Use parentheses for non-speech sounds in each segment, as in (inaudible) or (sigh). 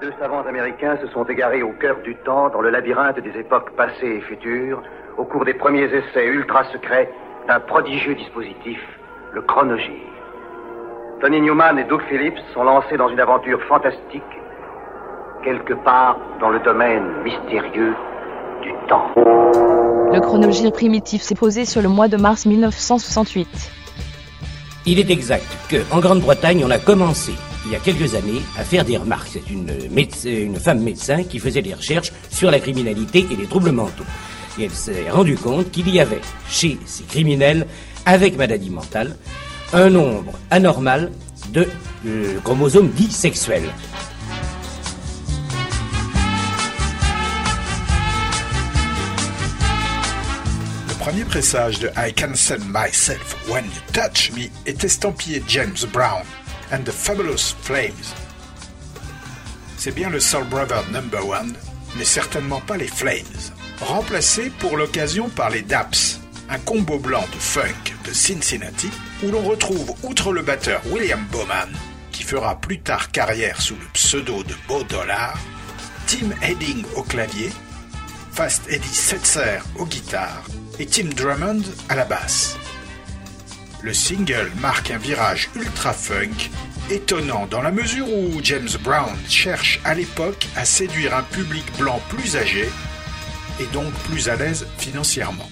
Deux savants américains se sont égarés au cœur du temps, dans le labyrinthe des époques passées et futures, au cours des premiers essais ultra secrets d'un prodigieux dispositif, le chronogire. Tony Newman et Doug Phillips sont lancés dans une aventure fantastique, quelque part dans le domaine mystérieux du temps. Le chronogire primitif s'est posé sur le mois de mars 1968. Il est exact qu'en Grande-Bretagne, on a commencé il y a quelques années à faire des remarques. C'est une, femme médecin qui faisait des recherches sur la criminalité et les troubles mentaux. Et elle s'est rendue compte qu'il y avait chez ces criminels avec maladie mentale un nombre anormal de euh, chromosomes dits sexuels. Le premier pressage de I Can Send Myself When You Touch Me est estampillé James Brown and the Fabulous Flames. C'est bien le Soul Brother Number One, mais certainement pas les Flames. Remplacé pour l'occasion par les Daps, un combo blanc de funk de Cincinnati, où l'on retrouve, outre le batteur William Bowman, qui fera plus tard carrière sous le pseudo de Beau Dollar, Tim Heading au clavier, Fast Eddie Setzer aux guitares et Tim Drummond à la basse. Le single marque un virage ultra funk, étonnant dans la mesure où James Brown cherche à l'époque à séduire un public blanc plus âgé et donc plus à l'aise financièrement.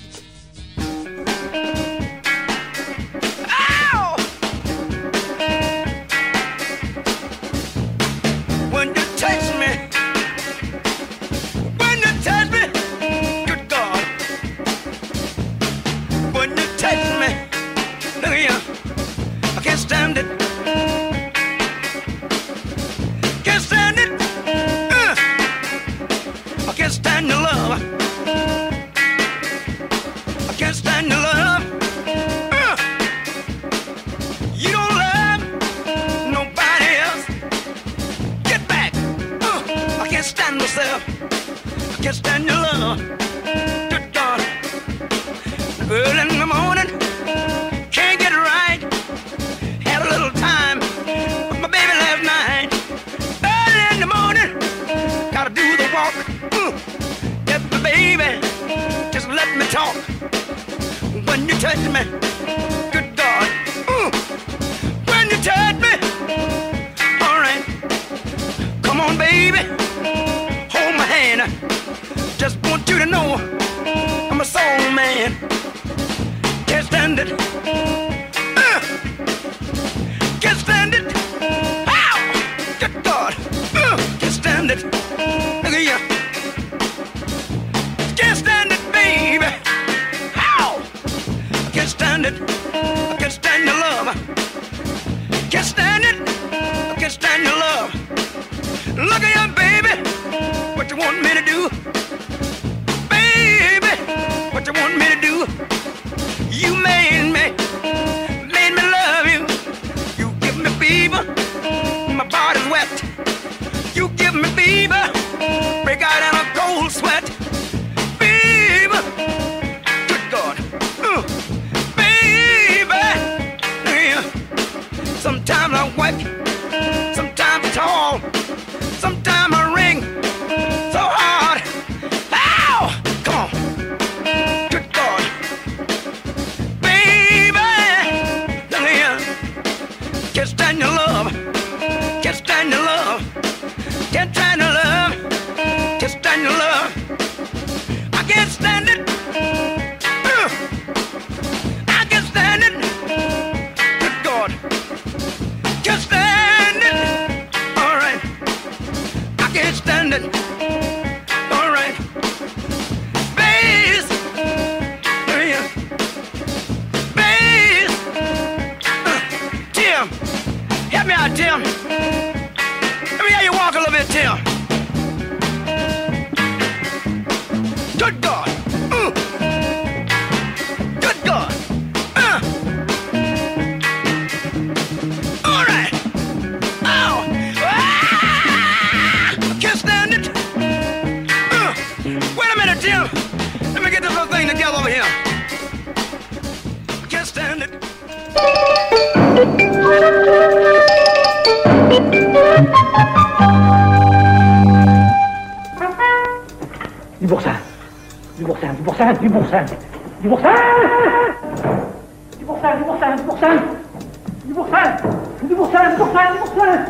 Du boursin Du boursin, du boursin, du boursin.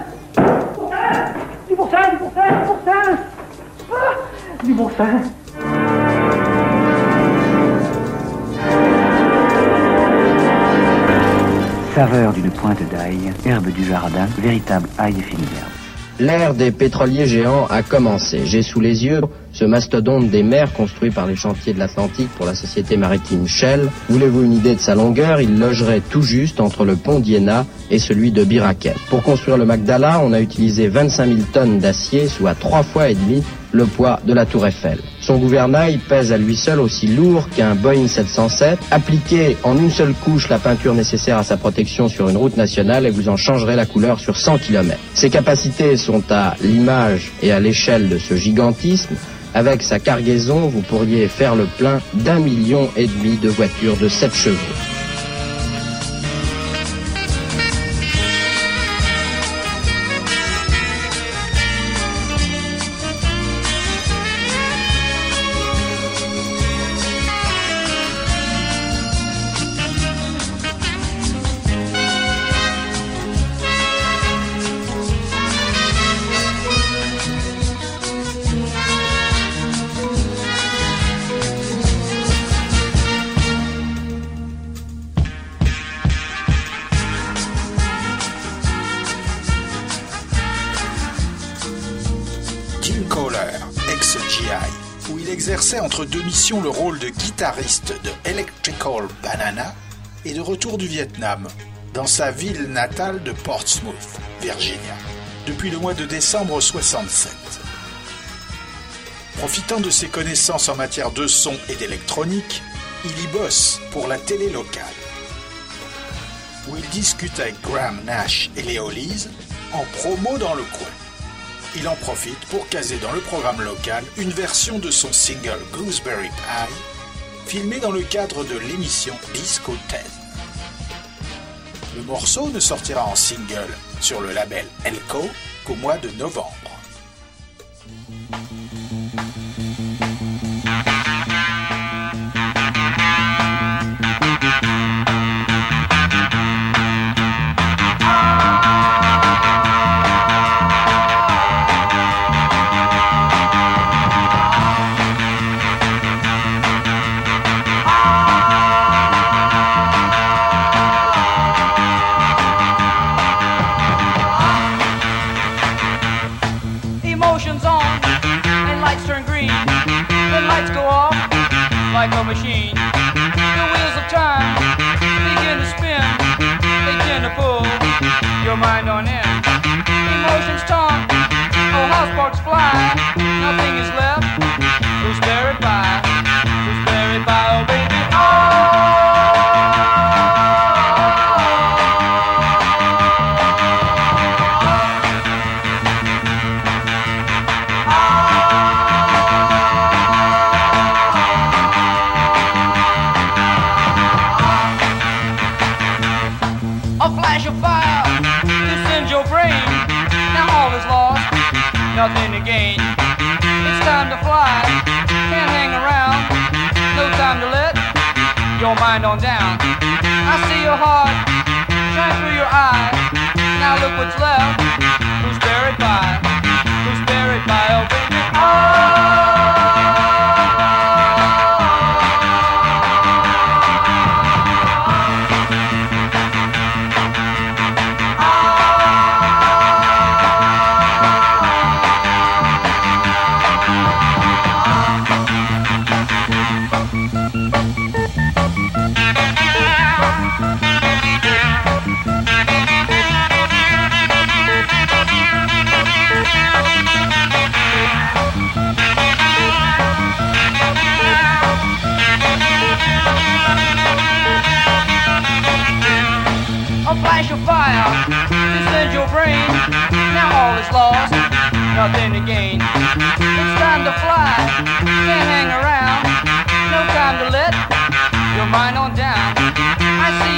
Du boursin, du boursin, du boursin. Du boursin. Saveur d'une pointe d'ail, herbe du jardin, véritable ail fine d'herbe. L'ère des pétroliers géants a commencé. J'ai sous les yeux ce mastodonte des mers construit par les chantiers de l'Atlantique pour la société maritime Shell. Voulez-vous une idée de sa longueur? Il logerait tout juste entre le pont d'Iéna et celui de Biraken. Pour construire le Magdala, on a utilisé 25 000 tonnes d'acier, soit trois fois et demi le poids de la tour Eiffel. Son gouvernail pèse à lui seul aussi lourd qu'un Boeing 707. Appliquez en une seule couche la peinture nécessaire à sa protection sur une route nationale et vous en changerez la couleur sur 100 km. Ses capacités sont à l'image et à l'échelle de ce gigantisme. Avec sa cargaison, vous pourriez faire le plein d'un million et demi de voitures de 7 chevaux. Le rôle de guitariste de Electrical Banana et de retour du Vietnam, dans sa ville natale de Portsmouth, Virginia, depuis le mois de décembre 67. Profitant de ses connaissances en matière de son et d'électronique, il y bosse pour la télé locale, où il discute avec Graham Nash et Léo Lise en promo dans le coin. Il en profite pour caser dans le programme local une version de son single Gooseberry Pie, filmé dans le cadre de l'émission Disco 10. Le morceau ne sortira en single sur le label Elko qu'au mois de novembre. Nothing to gain. It's time to fly, can't hang around. No time to let your mind on down. I see your heart shine through your eyes. Now look what's left. Who's buried by? Who's buried by? Oh baby. a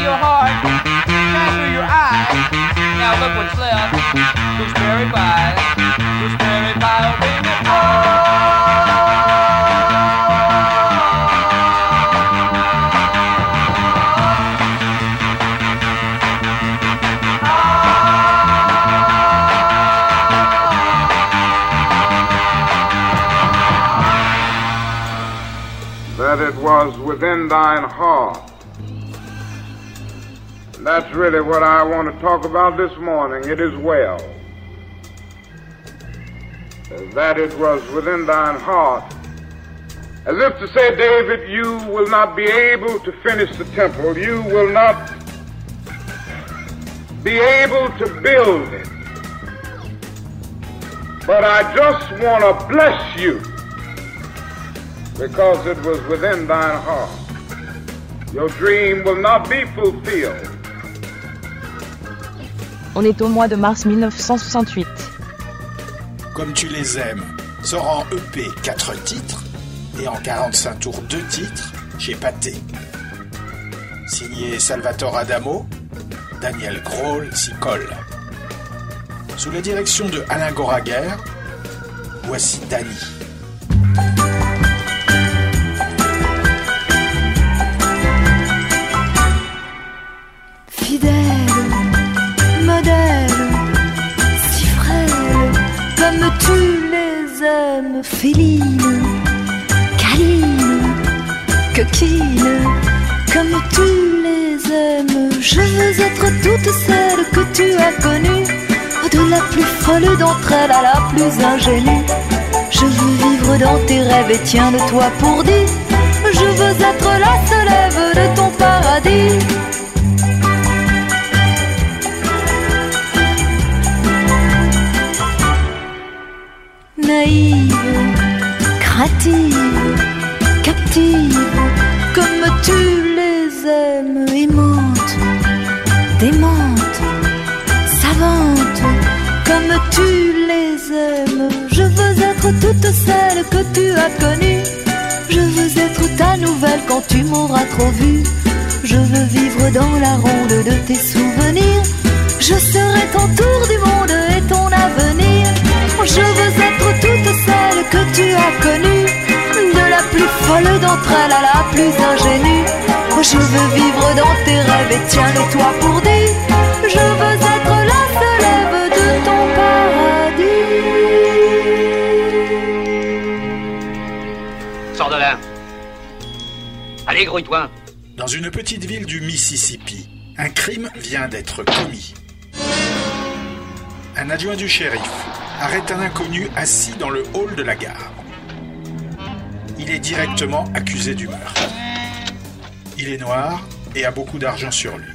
your heart, through your eyes. Now look what's left. Oh baby, that it was within thine heart that's really what I want to talk about this morning. It is well. That it was within thine heart. As if to say, David, you will not be able to finish the temple. You will not be able to build it. But I just want to bless you because it was within thine heart. Your dream will not be fulfilled. On est au mois de mars 1968. Comme tu les aimes, sort en EP 4 titres et en 45 tours 2 titres chez Pathé. Signé Salvatore Adamo, Daniel Grohl s'y colle. Sous la direction de Alain Goraguer, voici Dany. Si frêle, comme tu les aimes, féline, câline, coquine, comme tu les aimes. Je veux être toute celle que tu as connue, de la plus folle d'entre elles à la plus ingénue. Je veux vivre dans tes rêves et tiens de toi pour dire. Je veux être la seule de ton paradis. Craintive, captive, comme tu les aimes, aimante, démente, savante, comme tu les aimes. Je veux être toute celle que tu as connue. Je veux être ta nouvelle quand tu m'auras trop vue. Je veux vivre dans la ronde de tes souvenirs. Je serai ton tour du monde et ton avenir. Je veux être toute celle que tu as connue, de la plus folle d'entre elles à la plus ingénue. Je veux vivre dans tes rêves et tiens-le-toi pour dire. Je veux être la seule Ève de ton paradis. Sors de là. Allez, grouille-toi. Dans une petite ville du Mississippi, un crime vient d'être commis. Un adjoint du shérif arrête un inconnu assis dans le hall de la gare. Il est directement accusé du meurtre. Il est noir et a beaucoup d'argent sur lui.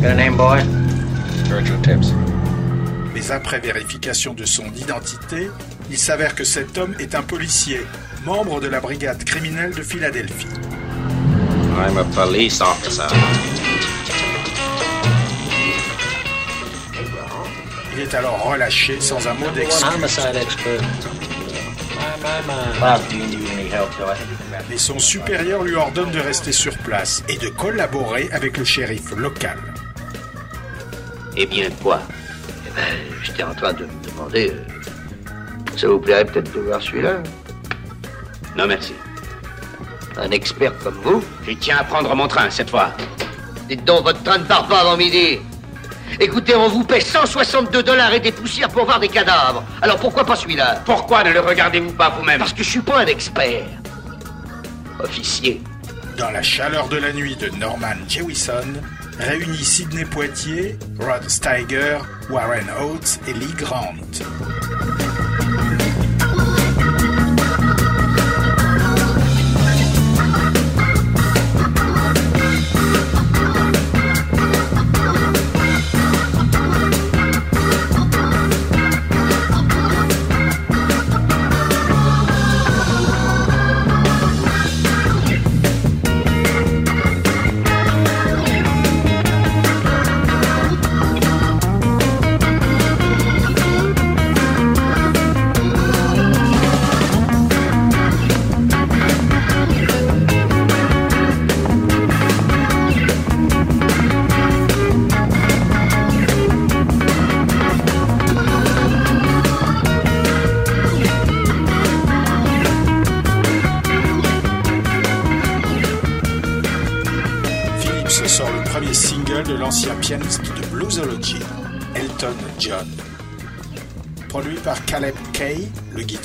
Got a name, boy? Virgil Tibbs. Mais après vérification de son identité, il s'avère que cet homme est un policier, membre de la brigade criminelle de Philadelphie. I'm a police officer. Il est alors relâché sans un mot d'excuse. Grab Mais son supérieur lui ordonne de rester sur place et de collaborer avec le shérif local. Eh bien, quoi? Eh ben, j'étais en train de me demander. euh, ça vous plairait peut-être de voir celui-là? Non, merci. Un expert comme vous? Je tiens à prendre mon train cette fois. Dites donc, votre train ne part pas avant midi. Écoutez, on vous paie 162 dollars et des poussières pour voir des cadavres. Alors pourquoi pas celui-là? Pourquoi ne le regardez-vous pas vous-même? Parce que je suis pas un expert. Officier. Dans la chaleur de la nuit de Norman Jewison, réunit Sidney Poitier, Rod Steiger, Warren Oates et Lee Grant.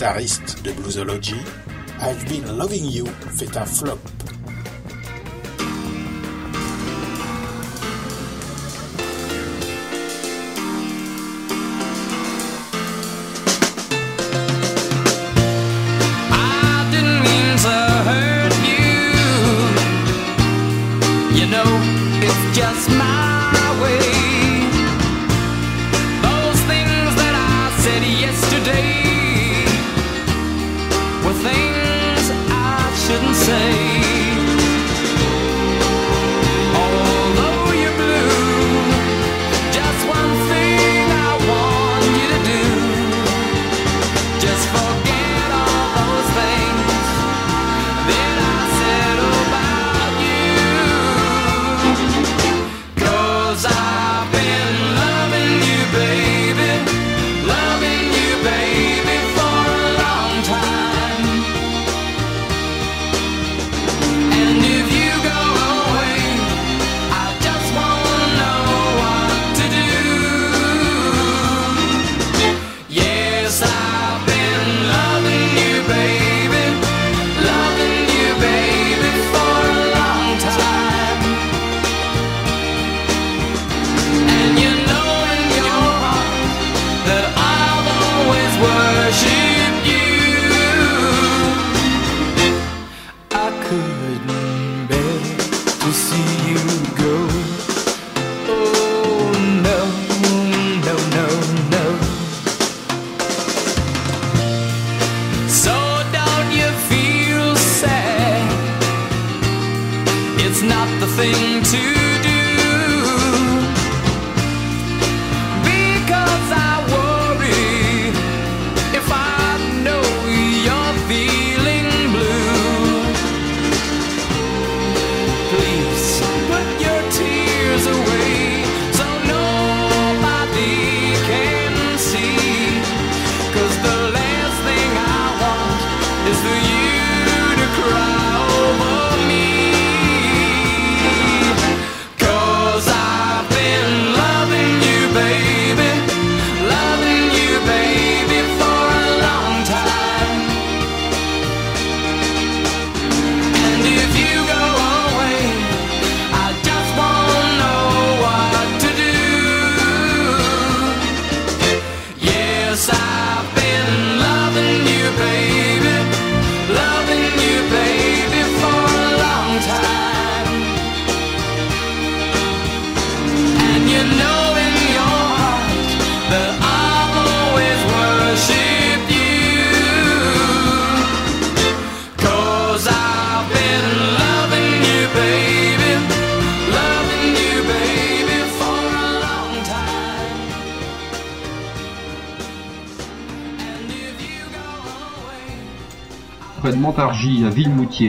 De Bluesology, I've Been Loving You fait un flop.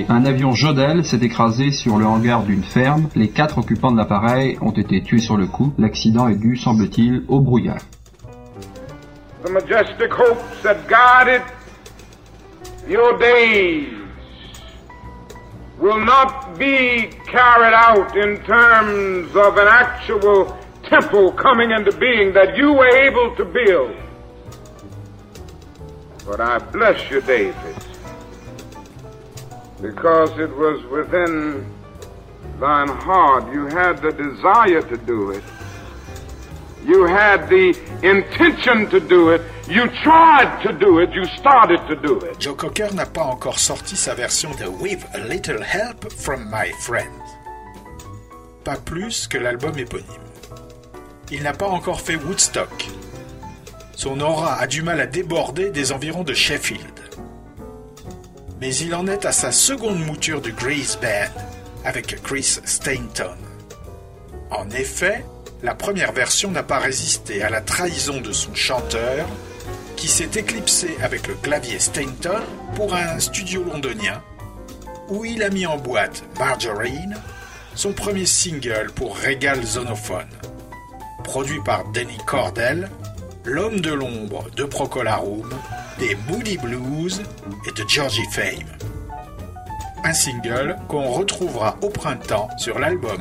Un avion Jodel s'est écrasé sur le hangar d'une ferme. Les quatre occupants de l'appareil ont été tués sur le coup. L'accident est dû, semble-t-il, au brouillard. the majestic hopes that guided your days will not be carried out in terms of an actual temple coming into being that you were able to build. But I bless you, David, because it was within thine heart. You had the desire to do it. You had the intention to do it. You tried to do it. You started to do it. Joe Cocker n'a pas encore sorti sa version de With a Little Help from My Friends. Pas plus que l'album éponyme. Il n'a pas encore fait Woodstock. Son aura a du mal à déborder des environs de Sheffield. Mais il en est à sa seconde mouture du Grease Band avec Chris Stainton. En effet, la première version n'a pas résisté à la trahison de son chanteur, qui s'est éclipsé avec le clavier Stainton pour un studio londonien, où il a mis en boîte Margarine, son premier single pour Regal Zonophone. Produit par Denny Cordell, l'homme de l'ombre de Procolarum, des Moody Blues et de Georgie Fame. Un single qu'on retrouvera au printemps sur l'album.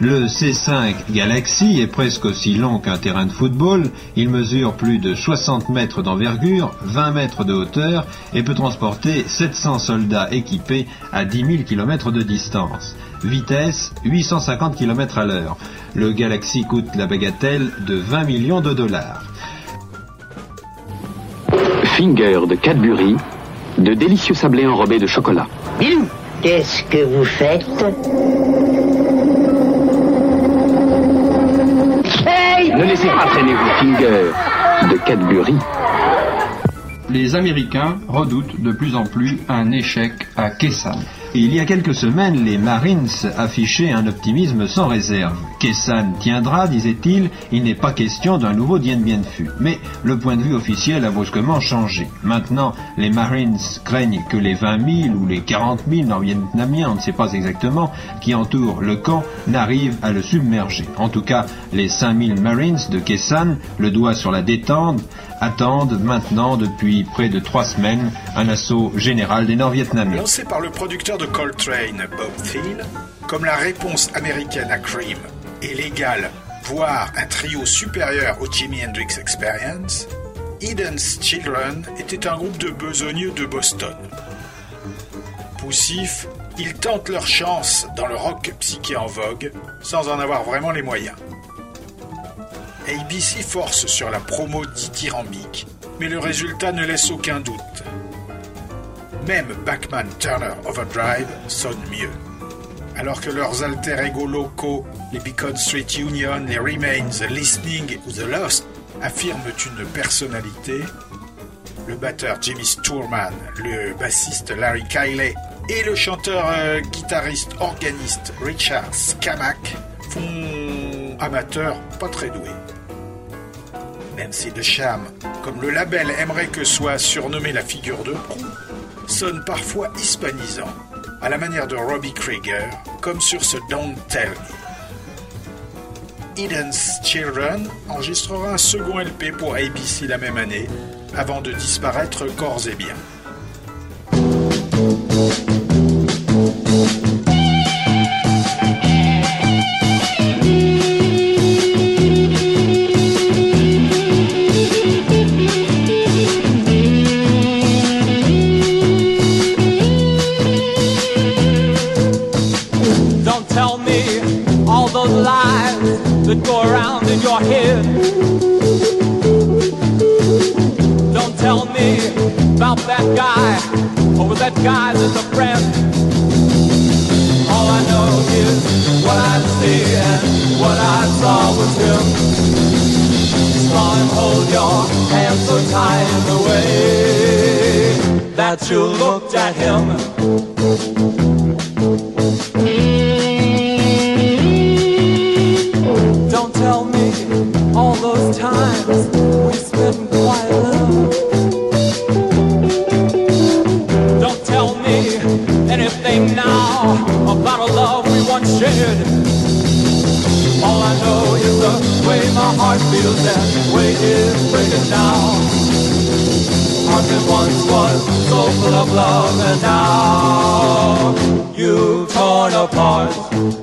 Le C5 Galaxy est presque aussi long qu'un terrain de football. Il mesure plus de 60 mètres d'envergure, 20 mètres de hauteur et peut transporter 700 soldats équipés à 10 000 km de distance. Vitesse 850 km à l'heure. Le Galaxy coûte la bagatelle de 20 millions de dollars. Finger de Cadbury, de délicieux sablés enrobés de chocolat. Bilou, qu'est-ce que vous faites? Ne laissez pas traîner vos Finger de Cadbury. Les Américains redoutent de plus en plus un échec à Kessan. Il y a quelques semaines, les Marines affichaient un optimisme sans réserve. Kessan tiendra, disait-il, il n'est pas question d'un nouveau Dien Bien Phu. Mais le point de vue officiel a brusquement changé. Maintenant, les Marines craignent que les 20 000 ou les 40 000 nord-vietnamiens, on ne sait pas exactement, qui entourent le camp, n'arrivent à le submerger. En tout cas, les 5 000 Marines de Kessan, le doigt sur la détente, attendent maintenant depuis près de trois semaines un assaut général des Nord-Vietnamiens. Lancé par le producteur de Coltrane, Bob Thiel, comme la réponse américaine à Cream est légale, voire un trio supérieur au Jimi Hendrix Experience, Eden's Children était un groupe de besogneux de Boston. Poussifs, ils tentent leur chance dans le rock psyché en vogue, sans en avoir vraiment les moyens. ABC force sur la promo dithyrambique, mais le résultat ne laisse aucun doute. Même Bachman Turner Overdrive sonne mieux. Alors que leurs alter ego locaux, les Beacon Street Union, les Remains, The Listening ou The Lost, affirment une personnalité, le batteur Jimmy Stourman, le bassiste Larry Kiley et le chanteur euh, Richard Scamak font amateurs pas très doués. Si The Sham, comme le label aimerait que soit surnommé la figure de proue, sonne parfois hispanisant, à la manière de Robbie Krieger, comme sur ce Don't Tell Me. Eden's Children enregistrera un second LP pour ABC la même année, avant de disparaître corps et biens. God is a friend. All I know is what I see and what I saw was him. Saw him hold your hand so tight in the way that you looked at him. My heart feels that way is breaking down. Heart that once was so full of love and now you've torn apart.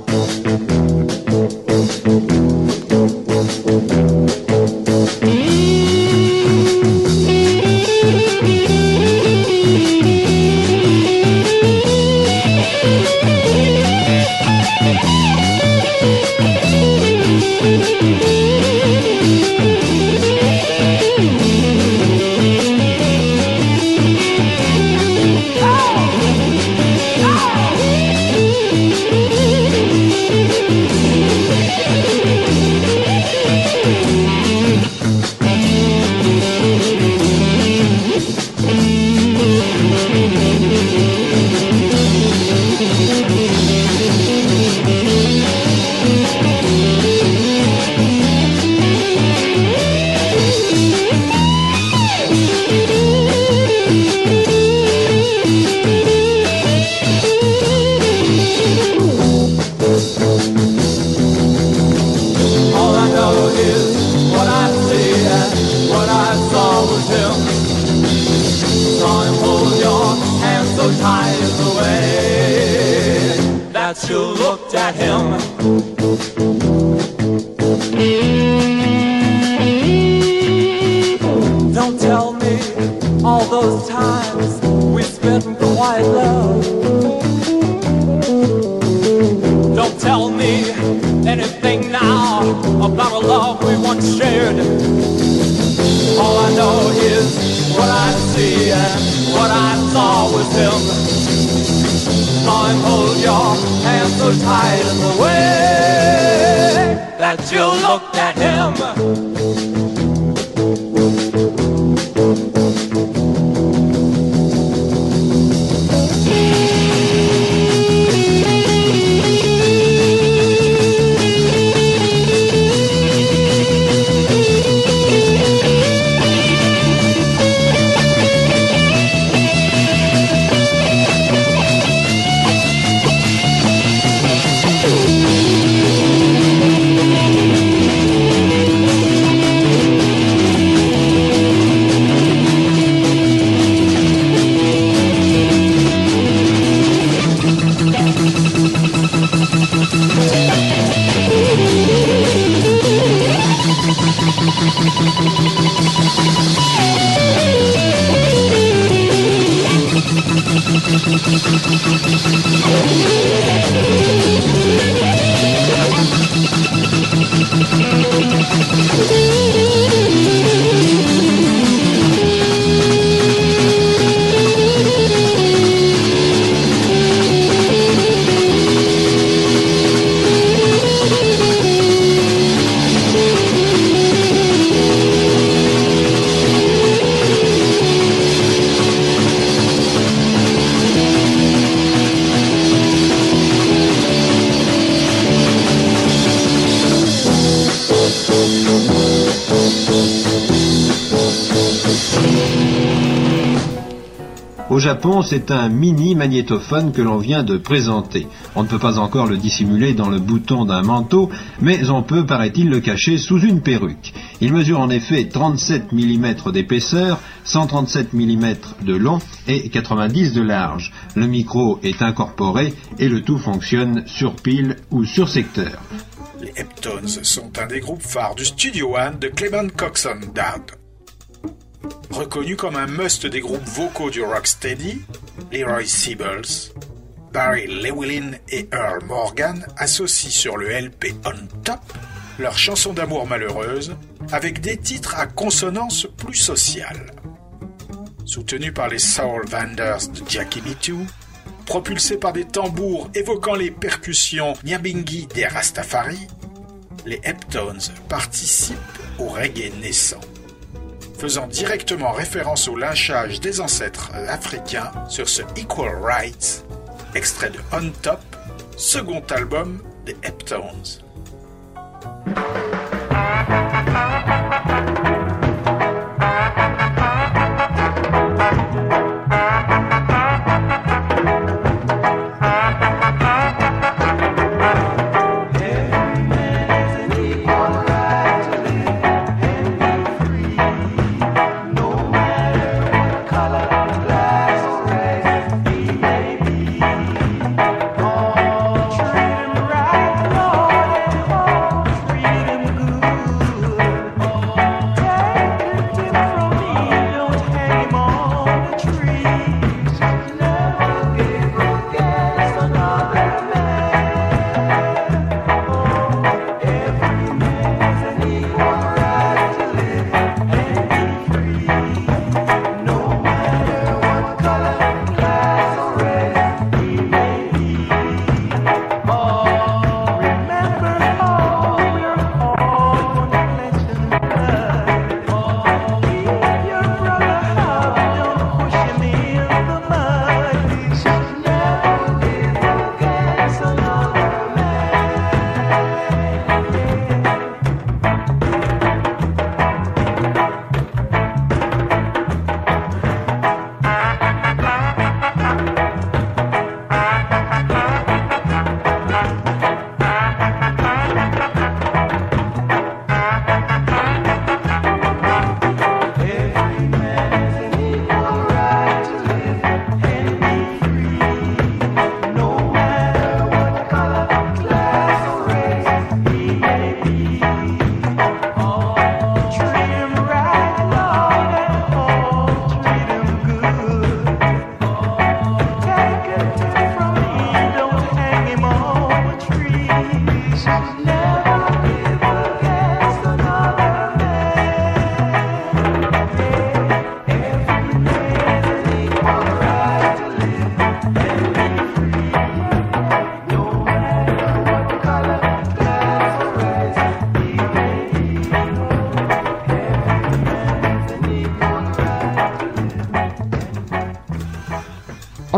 Au Japon, c'est un mini magnétophone que l'on vient de présenter. On ne peut pas encore le dissimuler dans le bouton d'un manteau, mais on peut, paraît-il, le cacher sous une perruque. Il mesure en effet 37 mm d'épaisseur, 137 mm de long et 90 de large. Le micro est incorporé et le tout fonctionne sur pile ou sur secteur. Les Heptones sont un des groupes phares du Studio One de Clement Coxon Dowd. Reconnu comme un must des groupes vocaux du rocksteady, Leroy Seables, Barry Llewellyn et Earl Morgan associent sur le LP On Top leurs chansons d'amour malheureuses avec des titres à consonance plus sociale. Soutenu par les Soul Vanders de Jackie Mittoo, propulsé par des tambours évoquant les percussions Nyabingi des Rastafari, les Heptones participent au reggae naissant, faisant directement référence au lynchage des ancêtres africains sur ce Equal Rights, extrait de On Top, second album des Heptones.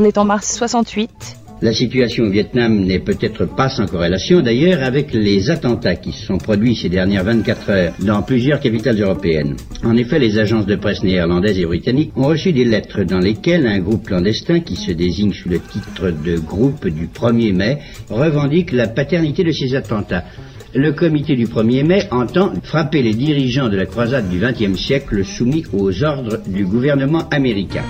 On est en mars 68. La situation au Vietnam n'est peut-être pas sans corrélation d'ailleurs avec les attentats qui se sont produits ces dernières 24 heures dans plusieurs capitales européennes. En effet, les agences de presse néerlandaises et britanniques ont reçu des lettres dans lesquelles un groupe clandestin qui se désigne sous le titre de groupe du 1er mai revendique la paternité de ces attentats. Le comité du 1er mai entend frapper les dirigeants de la croisade du XXe siècle soumis aux ordres du gouvernement américain.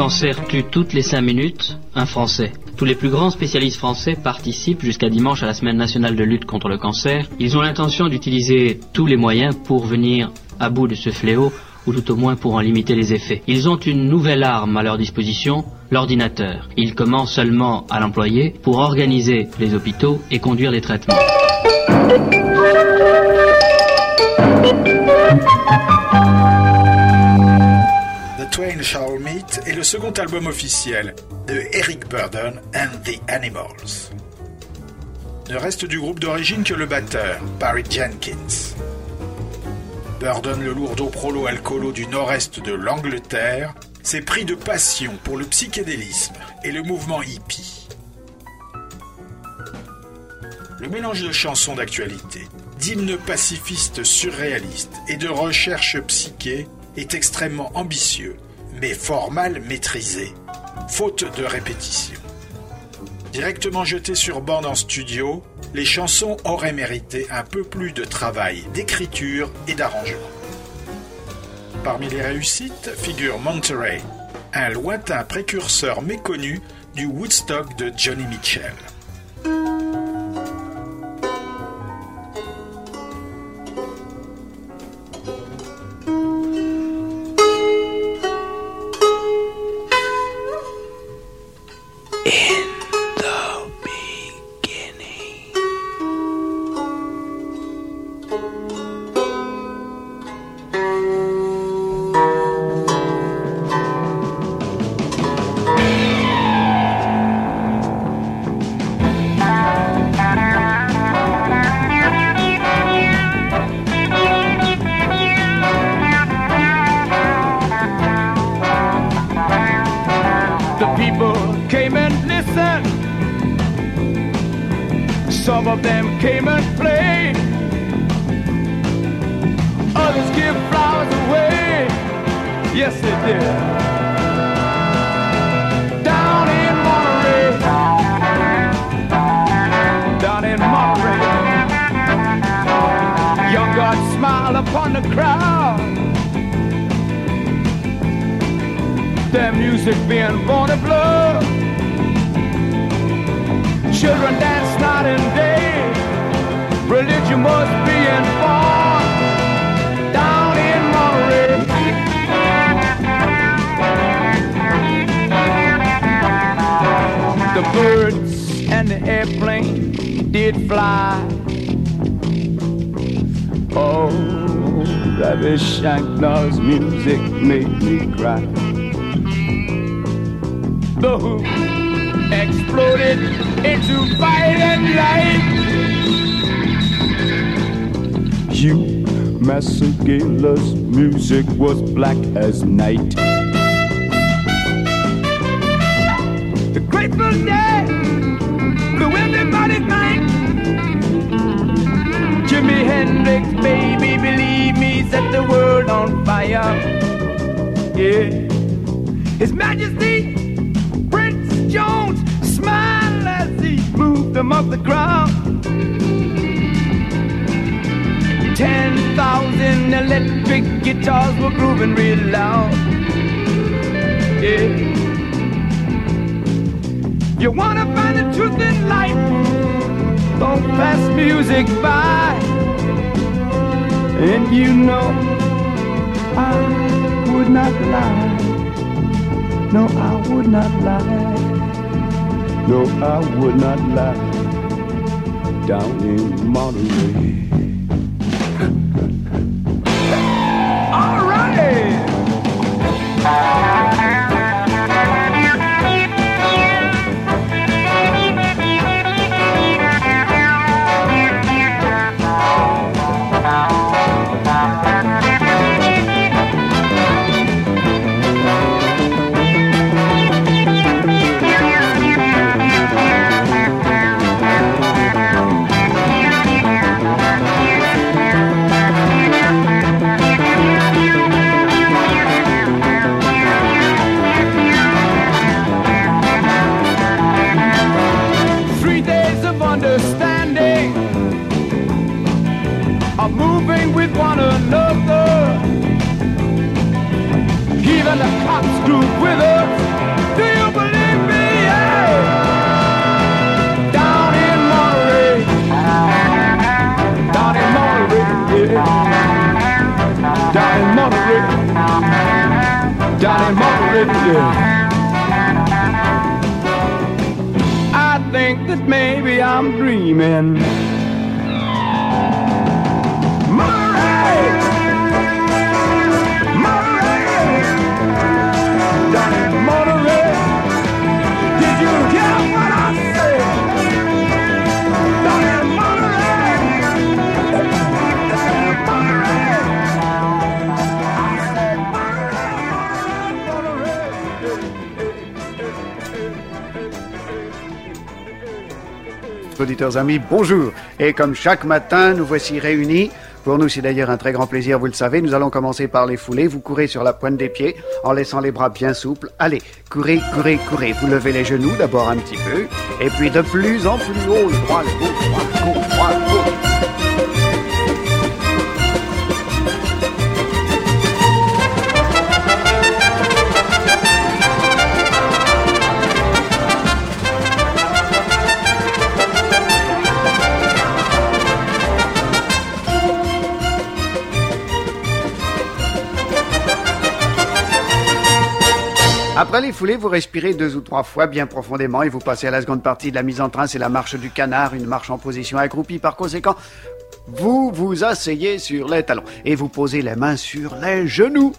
Cancer tue toutes les 5 minutes un Français. Tous les plus grands spécialistes français participent jusqu'à dimanche à la semaine nationale de lutte contre le cancer. Ils ont l'intention d'utiliser tous les moyens pour venir à bout de ce fléau ou tout au moins pour en limiter les effets. Ils ont une nouvelle arme à leur disposition, l'ordinateur. Ils commencent seulement à l'employer pour organiser les hôpitaux et conduire les traitements. Twain Shall Meet est le second album officiel de Eric Burdon and the Animals. Ne reste du groupe d'origine que le batteur, Barry Jenkins. Burdon, le lourdeau prolo-alcoolo du nord-est de l'Angleterre, s'est pris de passion pour le psychédélisme et le mouvement hippie. Le mélange de chansons d'actualité, d'hymnes pacifistes surréalistes et de recherche psyché est extrêmement ambitieux, mais fort mal maîtrisé, faute de répétition. Directement jetées sur bande en studio, les chansons auraient mérité un peu plus de travail d'écriture et d'arrangement. Parmi les réussites figure Monterey, un lointain précurseur méconnu du Woodstock de Johnny Mitchell. Hugh Massagala's music was black as night. The Grateful Dead blew everybody's mind. Jimi Hendrix, baby, believe me, set the world on fire. Yeah. His Majesty Prince Jones smiled as he moved them off the ground. Ten thousand electric guitars were grooving real loud. Yeah. You wanna find the truth in life? Don't pass music by. And you know I would not lie. No, I would not lie. No, I would not lie. Down in Monterey. Even the cops grew with us. Do you believe me? Yeah. Down in Monterey, down in Monterey, yeah. down in Monterey, down in Monterey, yeah. I think that maybe I'm dreaming. Auditeurs amis, bonjour. Et comme chaque matin, nous voici réunis Pour nous, c'est d'ailleurs un très grand plaisir, vous le savez. Nous allons commencer par les foulées. Vous courez sur la pointe des pieds en laissant les bras bien souples. Allez, courez, courez, courez. Vous levez les genoux d'abord un petit peu. Et puis de plus en plus haut, droit, gauche, droit, gauche, droit, gauche. Après les foulées, vous respirez deux ou trois fois bien profondément et vous passez à la seconde partie de la mise en train, c'est la marche du canard, une marche en position accroupie. Par conséquent, vous vous asseyez sur les talons et vous posez les mains sur les genoux.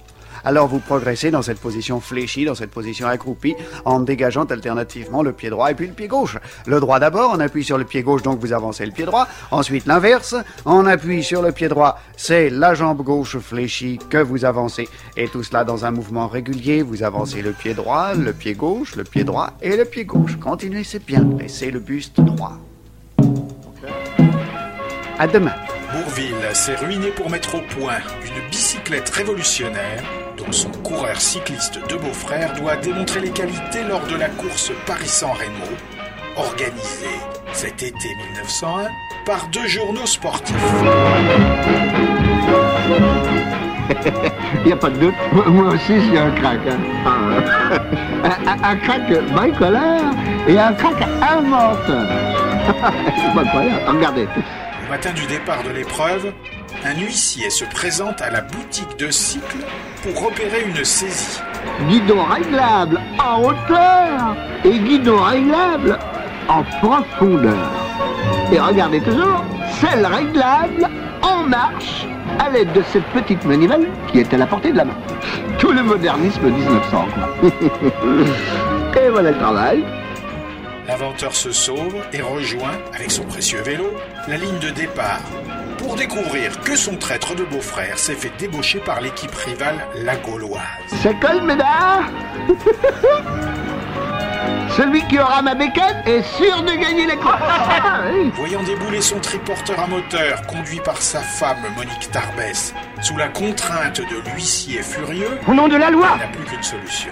Alors vous progressez dans cette position fléchie, dans cette position accroupie, en dégageant alternativement le pied droit et puis le pied gauche. Le droit d'abord, on appuie sur le pied gauche, donc vous avancez le pied droit. Ensuite l'inverse, on appuie sur le pied droit, c'est la jambe gauche fléchie que vous avancez. Et tout cela dans un mouvement régulier, vous avancez le pied droit, le pied gauche, le pied droit et le pied gauche. Continuez, c'est bien. Laissez le buste droit. À demain. Bourville s'est ruiné pour mettre au point une bicyclette révolutionnaire dont son coureur cycliste de beau-frère doit démontrer les qualités lors de la course Paris-San Remo, organisée cet été 1901 par deux journaux sportifs. (laughs) Il n'y a pas de doute. Moi- aussi, suis un crack. hein. un, (laughs) un- un crack bricoleur et un crack inventeur. (laughs) C'est pas incroyable. Regardez. Au matin du départ de l'épreuve, un huissier se présente à la boutique de cycle pour opérer une saisie. Guidon réglable en hauteur et guidon réglable en profondeur. Et regardez toujours, selle réglable en marche à l'aide de cette petite manivelle qui est à la portée de la main. Tout le modernisme 1900, quoi. (laughs) et voilà le travail. L'inventeur se sauve et rejoint, avec son précieux vélo, la ligne de départ pour découvrir que son traître de beau-frère s'est fait débaucher par l'équipe rivale, la Gauloise. Ça colle, mesdames Celui qui aura ma bécane est sûr de gagner la course. (laughs) Voyant débouler son triporteur à moteur, conduit par sa femme Monique Tarbès, sous la contrainte de l'huissier furieux, Au nom de la loi il n'a plus qu'une solution.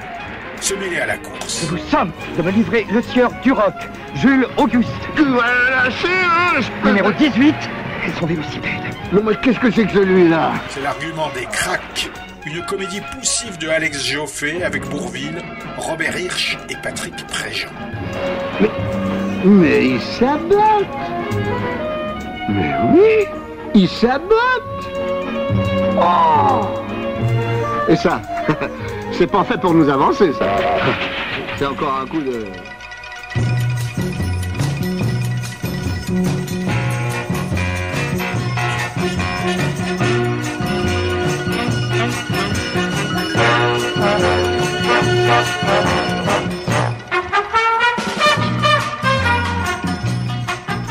Se mêler à la course. Je vous somme de me livrer le sieur Duroc, Jules Auguste. Tu vas lâcher, hein Numéro 18 et son vélocipède. Mais moi, qu'est-ce que c'est que celui-là? C'est l'argument des cracks. Une comédie poussive de Alex Joffé avec Bourville, Robert Hirsch et Patrick Préjean. Mais il sabote Mais oui Il sabote Oh Et ça, (laughs) c'est pas fait pour nous avancer, ça. C'est encore un coup de...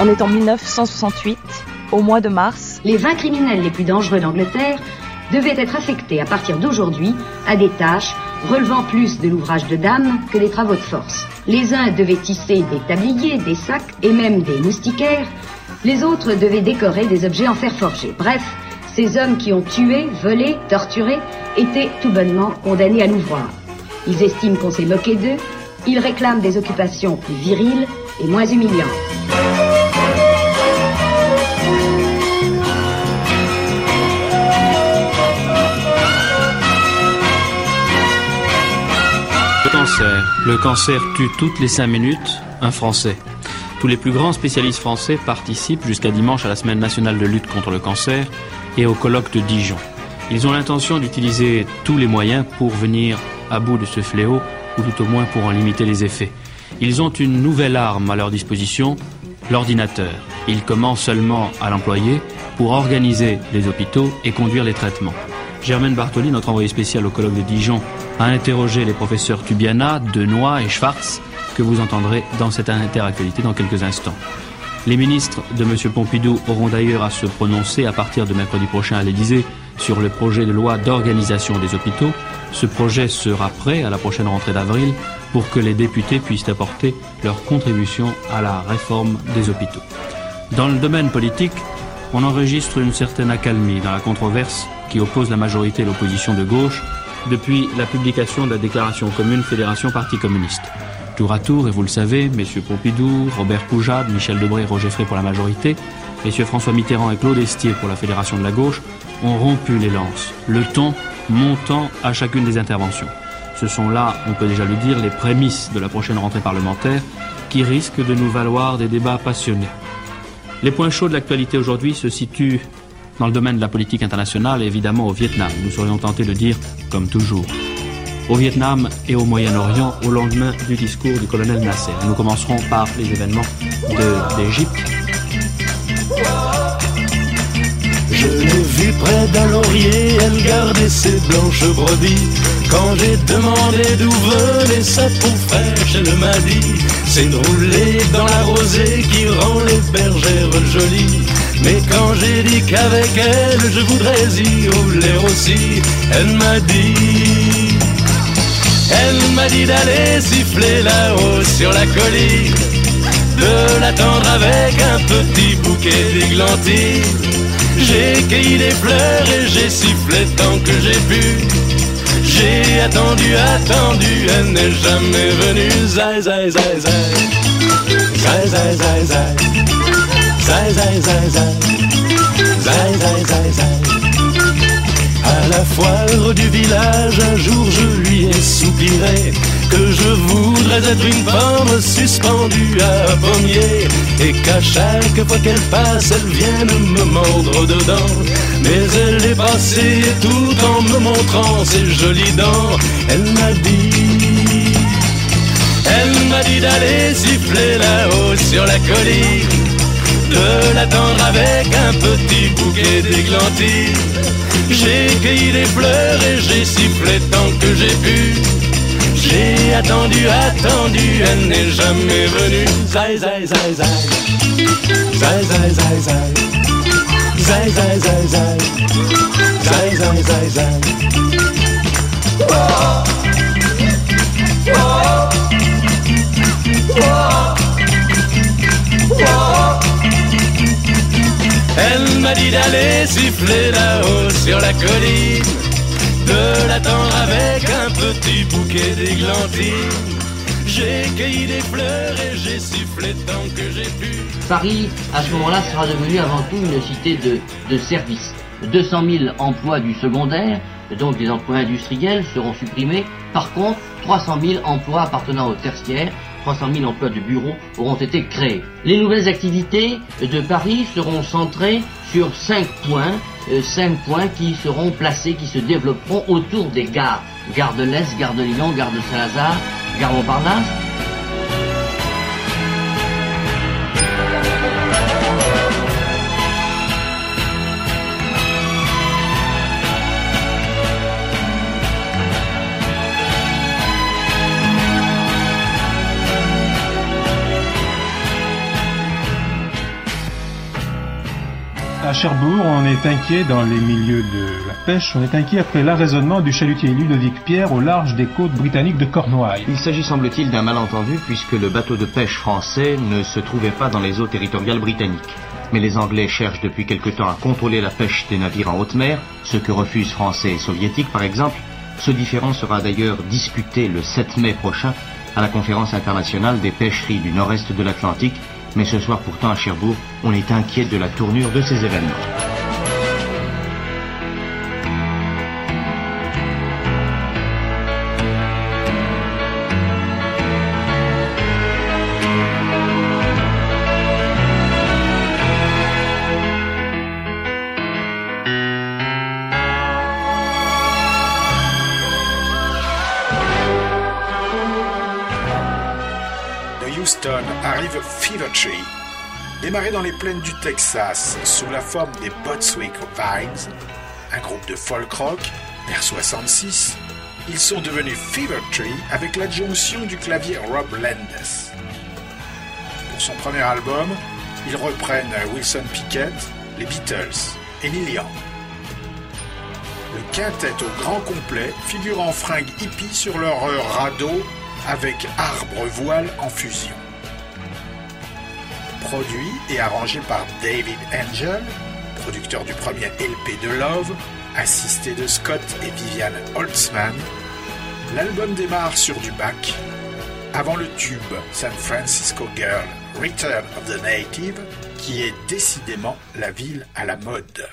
On est en 1968, au mois de mars. Les 20 criminels les plus dangereux d'Angleterre devaient être affectés à partir d'aujourd'hui à des tâches relevant plus de l'ouvrage de dames que des travaux de force. Les uns devaient tisser des tabliers, des sacs et même des moustiquaires. Les autres devaient décorer des objets en fer forgé. Bref, ces hommes qui ont tué, volé, torturé étaient tout bonnement condamnés à l'ouvroir. Ils estiment qu'on s'est moqué d'eux. Ils réclament des occupations plus viriles et moins humiliantes. Le cancer tue toutes les 5 minutes un Français. Tous les plus grands spécialistes français participent jusqu'à dimanche à la semaine nationale de lutte contre le cancer et au colloque de Dijon. Ils ont l'intention d'utiliser tous les moyens pour venir à bout de ce fléau, ou tout au moins pour en limiter les effets. Ils ont une nouvelle arme à leur disposition, l'ordinateur. Ils commencent seulement à l'employer pour organiser les hôpitaux et conduire les traitements. Germaine Bartoli, notre envoyé spécial au colloque de Dijon, a interrogé les professeurs Tubiana, Denoy et Schwartz, que vous entendrez dans cette interactualité dans quelques instants. Les ministres de M. Pompidou auront d'ailleurs à se prononcer à partir de mercredi prochain à l'Élysée sur le projet de loi d'organisation des hôpitaux. Ce projet sera prêt à la prochaine rentrée d'avril pour que les députés puissent apporter leur contribution à la réforme des hôpitaux. Dans le domaine politique, on enregistre une certaine accalmie dans la controverse qui oppose la majorité et l'opposition de gauche depuis la publication de la déclaration commune Fédération Parti communiste. Tour à tour, et vous le savez, messieurs Pompidou, Robert Poujade, Michel Debré Roger Frey pour la majorité, messieurs François Mitterrand et Claude Estier pour la Fédération de la gauche, ont rompu les lances, le ton montant à chacune des interventions. Ce sont là, on peut déjà le dire, les prémices de la prochaine rentrée parlementaire qui risquent de nous valoir des débats passionnés. Les points chauds de l'actualité aujourd'hui se situent dans le domaine de la politique internationale évidemment au Vietnam. Nous serions tentés de dire comme toujours. Au Vietnam et au Moyen-Orient au lendemain du discours du colonel Nasser. Nous commencerons par les événements d'Égypte. Je l'ai vue près d'un laurier, elle gardait ses blanches brebis. Quand j'ai demandé d'où venait sa peau fraîche, elle m'a dit C'est de dans la rosée qui rend les bergères jolies. Mais quand j'ai dit qu'avec elle je voudrais y rouler aussi, elle m'a dit Elle m'a dit d'aller siffler là-haut sur la colline, de l'attendre avec un petit bouquet d'églantines. J'ai cueilli des fleurs et j'ai sifflé tant que j'ai pu. J'ai attendu, attendu, elle n'est jamais venue. Zai, zai, zai, zai. Zai. Zai. À la foire du village, un jour je lui ai soupiré que je voudrais être une pomme suspendue à un pommier et qu'à chaque fois qu'elle passe, elle vienne me mordre dedans. Mais elle est passée tout en me montrant ses jolies dents. Elle m'a dit, elle m'a dit d'aller siffler là-haut sur la colline, de l'attendre avec un petit bouquet d'églantines. J'ai cueilli des fleurs et j'ai sifflé tant que j'ai pu. J'ai attendu, attendu, elle n'est jamais venue. Zai, zai, zai, zai. Zai, zai, zai, zai. Zai, zai, zai, zai. Zai, zai, zai, zai. Elle m'a dit d'aller siffler là-haut sur la colline, de l'attendre avec un petit bouquet d'églantines. J'ai cueilli des fleurs et j'ai sifflé tant que j'ai pu. Paris, à ce moment-là, sera devenu avant tout une cité de, de services. 200 000 emplois du secondaire, donc des emplois industriels, seront supprimés. Par contre, 300 000 emplois appartenant au tertiaire, 300 000 emplois de bureaux auront été créés. Les nouvelles activités de Paris seront centrées sur cinq points, euh, cinq points qui seront placés, qui se développeront autour des gares. Gare de l'Est, gare de Lyon, gare de Saint-Lazare, gare Montparnasse. À Cherbourg, on est inquiet dans les milieux de la pêche. On est inquiet après l'arraisonnement du chalutier Ludovic Pierre au large des côtes britanniques de Cornouailles. Il s'agit semble-t-il d'un malentendu puisque le bateau de pêche français ne se trouvait pas dans les eaux territoriales britanniques. Mais les Anglais cherchent depuis quelque temps à contrôler la pêche des navires en haute mer, ce que refusent Français et Soviétiques par exemple. Ce différend sera d'ailleurs discuté le 7 mai prochain à la conférence internationale des pêcheries du nord-est de l'Atlantique. Mais ce soir pourtant à Cherbourg, on est inquiet de la tournure de ces événements. Arrive Fever Tree. Démarré dans les plaines du Texas sous la forme des Botswick Vines, un groupe de folk rock, vers 66, ils sont devenus Fever Tree avec l'adjonction du clavier Rob Landes. Pour son premier album, ils reprennent Wilson Pickett, les Beatles et Neil Young. Le quintet au grand complet figure en fringues hippies sur leur radeau avec arbre-voile en fusion produit et arrangé par David Angel, producteur du premier LP de Love, assisté de Scott et Vivian Holtzman. L'album démarre sur du bac, avant le tube San Francisco Girl, Return of the Native, qui est décidément la ville à la mode.